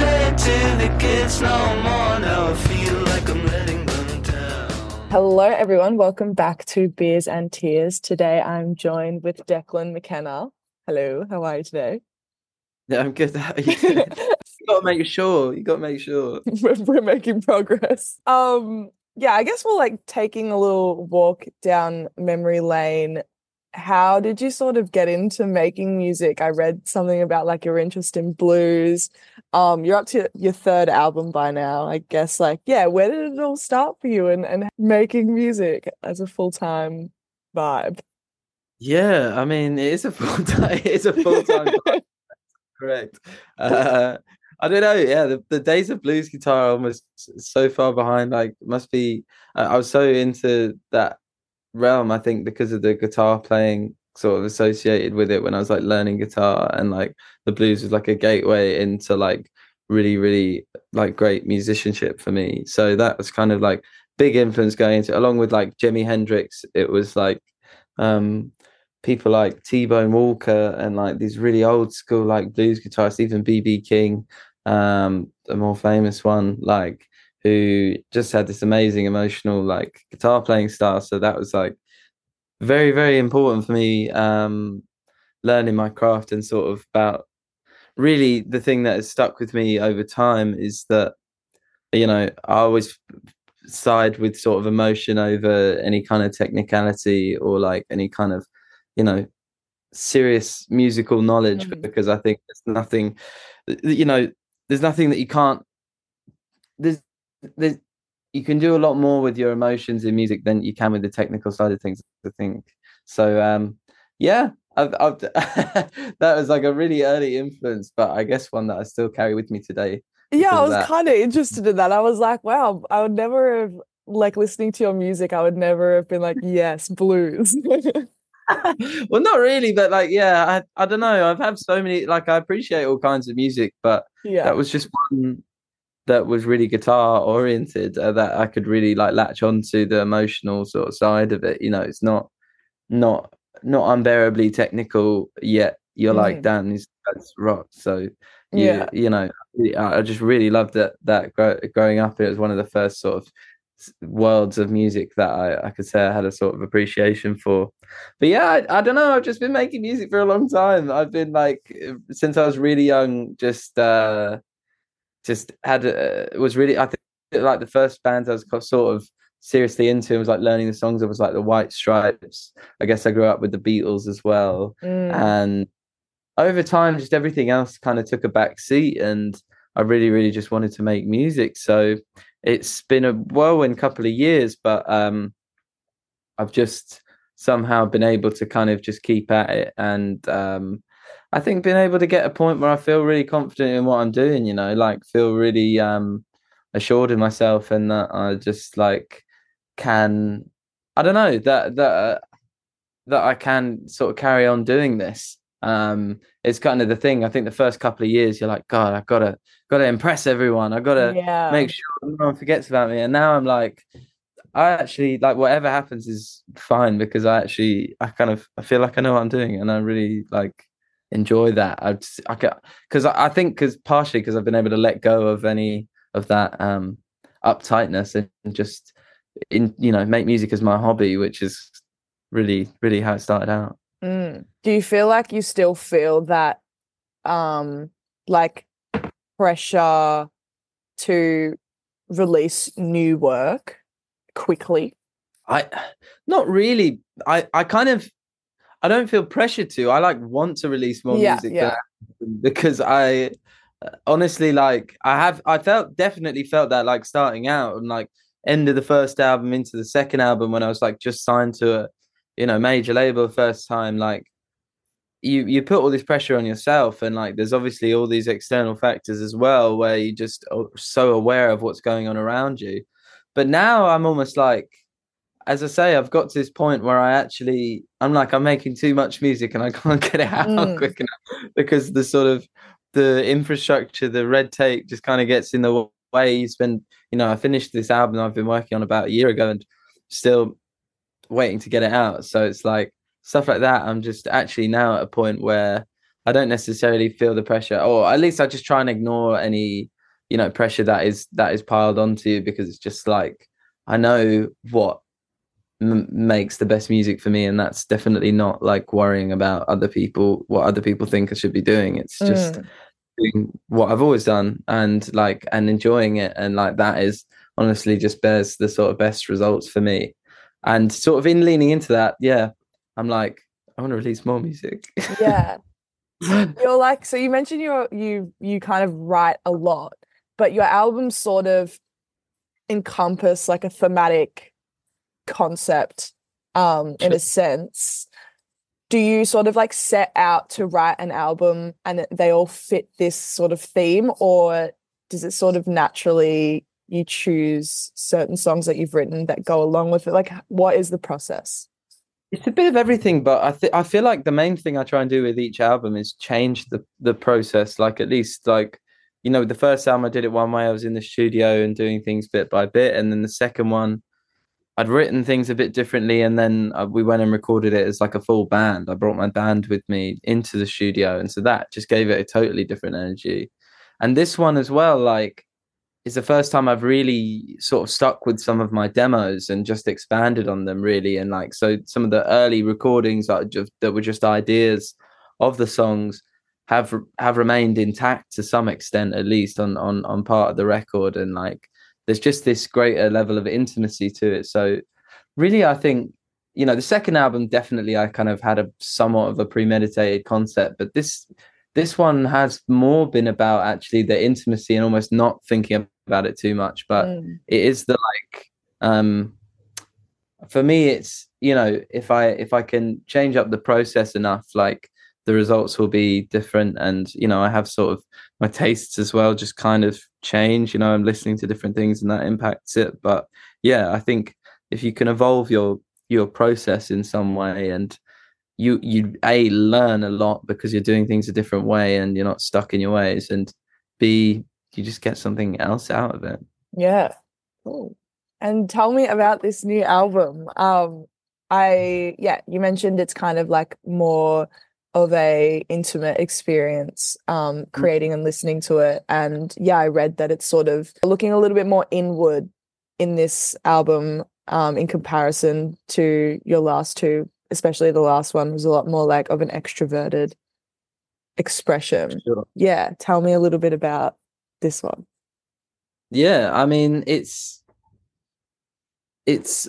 relate to the kids no more. Now I feel like I'm letting them down. Hello, everyone. Welcome back to Beers and Tears. Today I'm joined with Declan McKenna. Hello, how are you today? Yeah, I'm good. How are you doing? you gotta make sure. You gotta make sure. we're, we're making progress. Um, yeah, I guess we're like taking a little walk down memory lane. How did you sort of get into making music? I read something about like your interest in blues. Um, you're up to your third album by now, I guess. Like, yeah, where did it all start for you and, and making music as a full time vibe? Yeah, I mean, it is a full time. It is a full time. correct. Uh, I don't know. Yeah, the, the days of blues guitar are almost so far behind. Like, must be. I was so into that realm. I think because of the guitar playing sort of associated with it when I was like learning guitar, and like the blues was like a gateway into like really, really like great musicianship for me. So that was kind of like big influence going into, along with like Jimi Hendrix. It was like um people like T-Bone Walker and like these really old school like blues guitarists, even BB King, um, the more famous one, like who just had this amazing emotional like guitar playing style. So that was like very, very important for me, um, learning my craft and sort of about really the thing that has stuck with me over time is that you know I always side with sort of emotion over any kind of technicality or like any kind of you know serious musical knowledge Mhm. because I think there's nothing you know there's nothing that you can't there's there's you can do a lot more with your emotions in music than you can with the technical side of things I think so um yeah I've, I've that was like a really early influence but I guess one that I still carry with me today Yeah, I was kind of interested in that. I was like, wow, I would never have like listening to your music, I would never have been like, yes, blues. well not really but like yeah I, I don't know I've had so many like I appreciate all kinds of music but yeah. that was just one that was really guitar oriented uh, that I could really like latch onto the emotional sort of side of it. You know, it's not not not unbearably technical yet. You're like, Mhm. damn, this that's rock. So you Yeah. you know, I I just really loved that that grow, growing up. It was one of the first sort of worlds of music that I, I could say I had a sort of appreciation for. But yeah, I, I don't know. I've just been making music for a long time. I've been like since I was really young, just uh just had uh, was really I think like the first bands I was sort of seriously into was like learning the songs of was like the White Stripes. I guess I grew up with the Beatles as well, Mm. and over time, just everything else kind of took a back seat, and I really, really just wanted to make music. So it's been a whirlwind couple of years, but um, I've just somehow been able to kind of just keep at it and um I think being able to get a point where I feel really confident in what I'm doing, you know, like feel really um assured in myself and that I just like can I don't know that that uh, that I can sort of carry on doing this. Um it's kind of the thing. I think the first couple of years you're like, God, I've gotta gotta impress everyone. I've gotta yeah. make sure no one forgets about me. And now I'm like, I actually like whatever happens is fine because I actually I kind of I feel like I know what I'm doing and I really like enjoy that. I just, I because I, I think because partially because I've been able to let go of any of that um uptightness and just in you know make music as my hobby, which is really really how it started out. Mm. Do you feel like you still feel that um like pressure to release new work quickly? I not really. I I kind of I don't feel pressured to. I like want to release more Yeah, music yeah. because I uh, honestly like I have I felt definitely felt that like starting out and like end of the first album into the second album when I was like just signed to a you know major label first time like you you put all this pressure on yourself and like there's obviously all these external factors as well where you just are so aware of what's going on around you but now i'm almost like as i say i've got to this point where i actually i'm like i'm making too much music and i can't get it out Mm. quick enough because the sort of the infrastructure the red tape just kind of gets in the way you spend you know i finished this album i've been working on about a year ago and still waiting to get it out so it's like stuff like that i'm just actually now at a point where i don't necessarily feel the pressure or at least i just try and ignore any you know pressure that is that is piled onto you because it's just like i know what m- makes the best music for me and that's definitely not like worrying about other people what other people think i should be doing. It's just Mm. doing what i've always done and like and enjoying it and like that is honestly just bears the sort of best results for me. And sort of in leaning into that yeah i'm like i want to release more music. Yeah. You're like so you mentioned you you you kind of write a lot but your albums sort of encompass like a thematic concept um in a sense do you sort of like set out to write an album and they all fit this sort of theme or does it sort of naturally you choose certain songs that you've written that go along with it like what is the process It's a bit of everything, but I think I feel like the main thing I try and do with each album is change the the process. Like at least like you know, the first album I did it one way. I was in the studio and doing things bit by bit, and then the second one, I'd written things a bit differently, and then uh, we went and recorded it as like a full band. I brought my band with me into the studio, and so that just gave it a totally different energy. And this one as well, like is the first time I've really sort of stuck with some of my demos and just expanded on them really. And like, so some of the early recordings that, just, that were just ideas of the songs have have remained intact to some extent, at least on on on part of the record. And like, there's just this greater level of intimacy to it. So really, I think you know the second album definitely I kind of had a somewhat of a premeditated concept, but this this one has more been about actually the intimacy and almost not thinking about it too much but Mm. it is the like um for me it's you know if i if i can change up the process enough like the results will be different and you know i have sort of my tastes as well just kind of change you know i'm listening to different things and that impacts it but yeah i think if you can evolve your your process in some way and you you a learn a lot because you're doing things a different way and you're not stuck in your ways and b you just get something else out of it Yeah. Cool. And tell me about this new album. Um, I yeah, you mentioned it's kind of like more of a intimate experience, um, creating and listening to it. And yeah, I read that it's sort of looking a little bit more inward in this album, um, in comparison to your last two, especially the last one was a lot more like of an extroverted expression. Sure. Yeah, tell me a little bit about this one. Yeah, I mean it's it's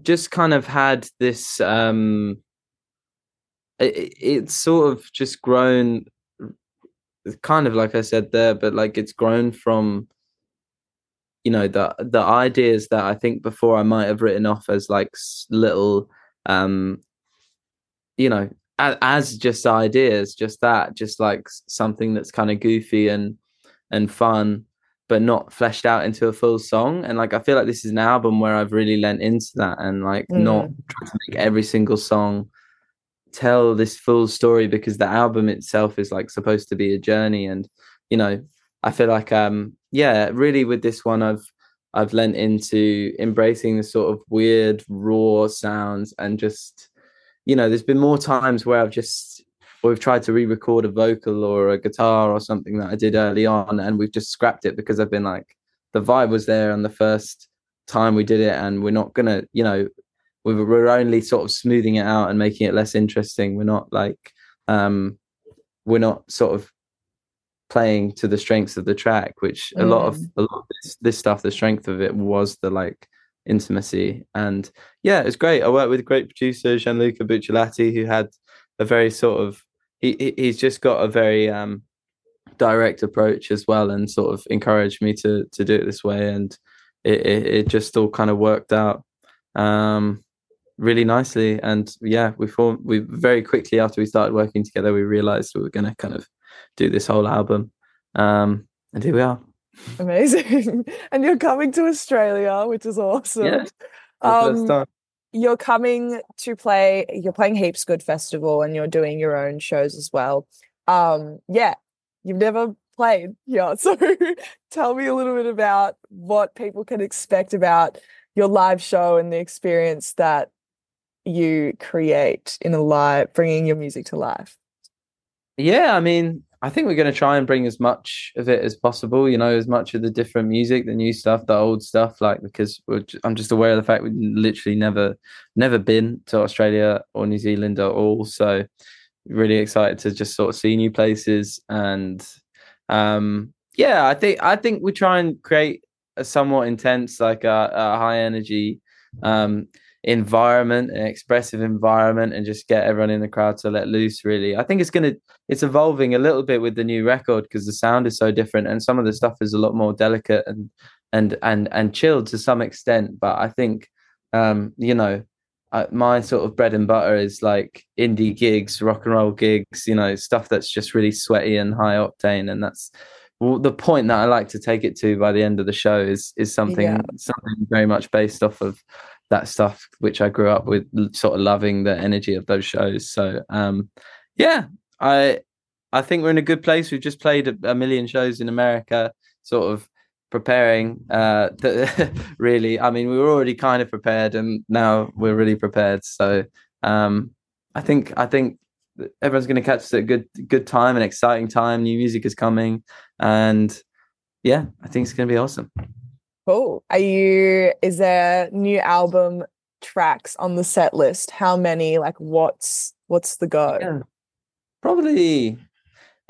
just kind of had this um it, it- it's sort of just grown kind of like I said there, but like it's grown from you know the the ideas that I think before I might have written off as like little um you know as, as just ideas just that just like something that's kind of goofy and and fun but not fleshed out into a full song. And like I feel like this is an album where I've really lent into that and like not trying to make every single song tell this full story because the album itself is like supposed to be a journey and you know I feel like um yeah really with this one I've I've lent into embracing the sort of weird raw sounds and just you know there's been more times where I've just or we've tried to re-record a vocal or a guitar or something that I did early on and we've just scrapped it because I've been like the vibe was there on the first time we did it and we're not gonna you know we're, we're only sort of smoothing it out and making it less interesting. We're not like um we're not sort of playing to the strengths of the track which a lot of a lot of this, this stuff the strength of it was the like intimacy. And yeah it's great. I worked with great producer gianluca buccellati who had a very sort of he he- he's just got a very um direct approach as well and sort of encouraged me to to do it this way. And it it, it just all kind of worked out. Um really nicely. And yeah, we formed we very quickly after we started working together, we realized we were going to kind of do this whole album. Um, and here we are. Amazing. and you're coming to Australia, which is awesome. Yeah. Um. You're coming to play, you're playing Heaps Good Festival and you're doing your own shows as well. Um, yeah, you've never played yeah. So tell me a little bit about what people can expect about your live show and the experience that you create in a live, bringing your music to life. Yeah, I mean, I think we're going to try and bring as much of it as possible. You know, as much of the different music, the new stuff, the old stuff. Like because I'm just aware of the fact we've literally never, never been to Australia or New Zealand at all. So really excited to just sort of see new places and, um, yeah, I think I think we try and create a somewhat intense, like a, a high energy, um, environment, an expressive environment, and just get everyone in the crowd to let loose. Really, I think it's gonna it's evolving a little bit with the new record because the sound is so different, and some of the stuff is a lot more delicate and and and and chilled to some extent. But I think um, you know. Uh, my sort of bread and butter is like indie gigs, rock and roll gigs, you know, stuff that's just really sweaty and high octane, and that's well, the point that I like to take it to by the end of the show is is something yeah. something very much based off of that stuff which I grew up with sort of loving the energy of those shows. So um yeah I I think we're in a good place. We've just played a, a million shows in America sort of preparing uh really I mean we were already kind of prepared and now we're really prepared. So um I think I think everyone's going to catch a good good time and exciting time. New music is coming and yeah I think it's going to be awesome Cool. Are you, is there new album tracks on the set list? How many? Like, what's, what's the go? Yeah. Probably,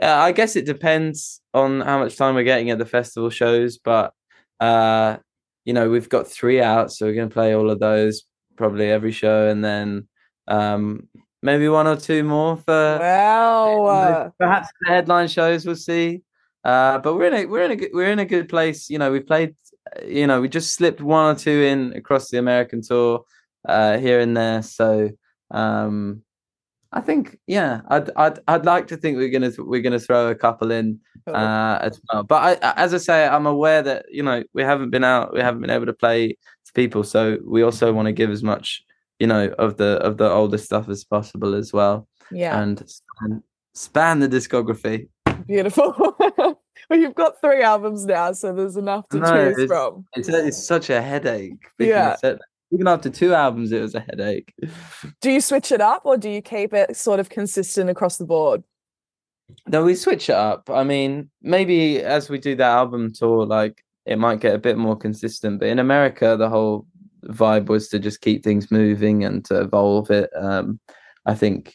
uh, I guess it depends on how much time we're getting at the festival shows, but, uh, you know, we've got three out, so we're going to play all of those probably every show, and then um, maybe one or two more for well, perhaps the headline shows. We'll see. Uh, but we're in a we're in a good, we're in a good place. You know, we've played you know, we just slipped one or two in across the American tour uh, here and there. So um, I think, yeah, I'd I'd I'd like to think we're gonna we're gonna throw a couple in uh, as well. But I, as I say, I'm aware that you know we haven't been out, we haven't been able to play to people, so we also want to give as much you know of the of the older stuff as possible as well. Yeah, and span, span the discography. Beautiful. you've got three albums now, so there's enough to no, choose it's, from. It's, it's such a headache. Yeah. Even after two albums, it was a headache. Do you switch it up or do you keep it sort of consistent across the board? No, we switch it up. I mean, maybe as we do that album tour, like it might get a bit more consistent. But in America, the whole vibe was to just keep things moving and to evolve it. Um, I think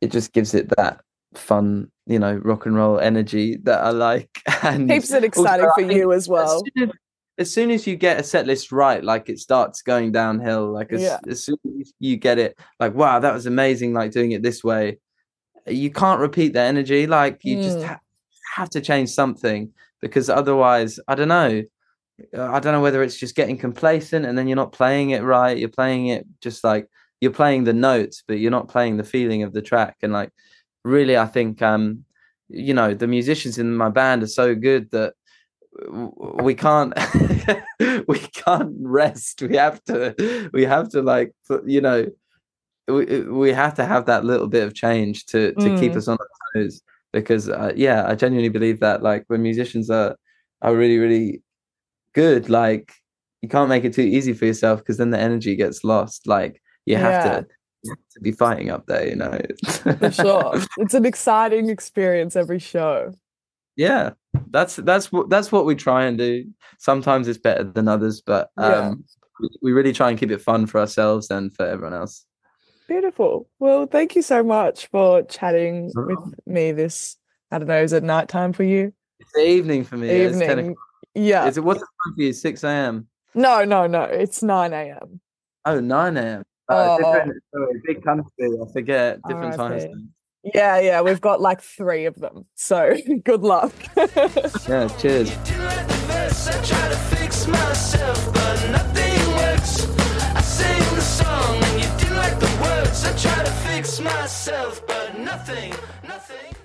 it just gives it that fun, you know, rock and roll energy that I like. And keeps it exciting also, for you as well. As soon as, as soon as, you get a set list right, like it starts going downhill. Like as, yeah. as soon as you get it, like wow, that was amazing. Like doing it this way, you can't repeat the energy. Like you mm. just ha- have to change something because otherwise, I don't know. I don't know whether it's just getting complacent and then you're not playing it right. You're playing it just like you're playing the notes, but you're not playing the feeling of the track. And like really, I think, um, you know, the musicians in my band are so good that we can't we can't rest we have to we have to like you know we, we have to have that little bit of change to to mm. keep us on our toes because uh, yeah i genuinely believe that like when musicians are are really really good like you can't make it too easy for yourself because then the energy gets lost like you have yeah. to to be fighting up there, you know. For sure. It's an exciting experience every show. Yeah. That's that's what that's what we try and do. Sometimes it's better than others, but um yeah. we really try and keep it fun for ourselves and for everyone else. Beautiful. Well, thank you so much for chatting oh. with me this I don't know, is it night time for you? It's evening for me. Evening. Yeah. Is it what's the time for you? Six AM? No, no, no. It's nine AM. Oh, 9 a.m. Oh, different, sorry, big country. I forget oh, different times. Yeah, yeah, we've got like three of them. So good luck. yeah, cheers. Myself, but nothing, nothing.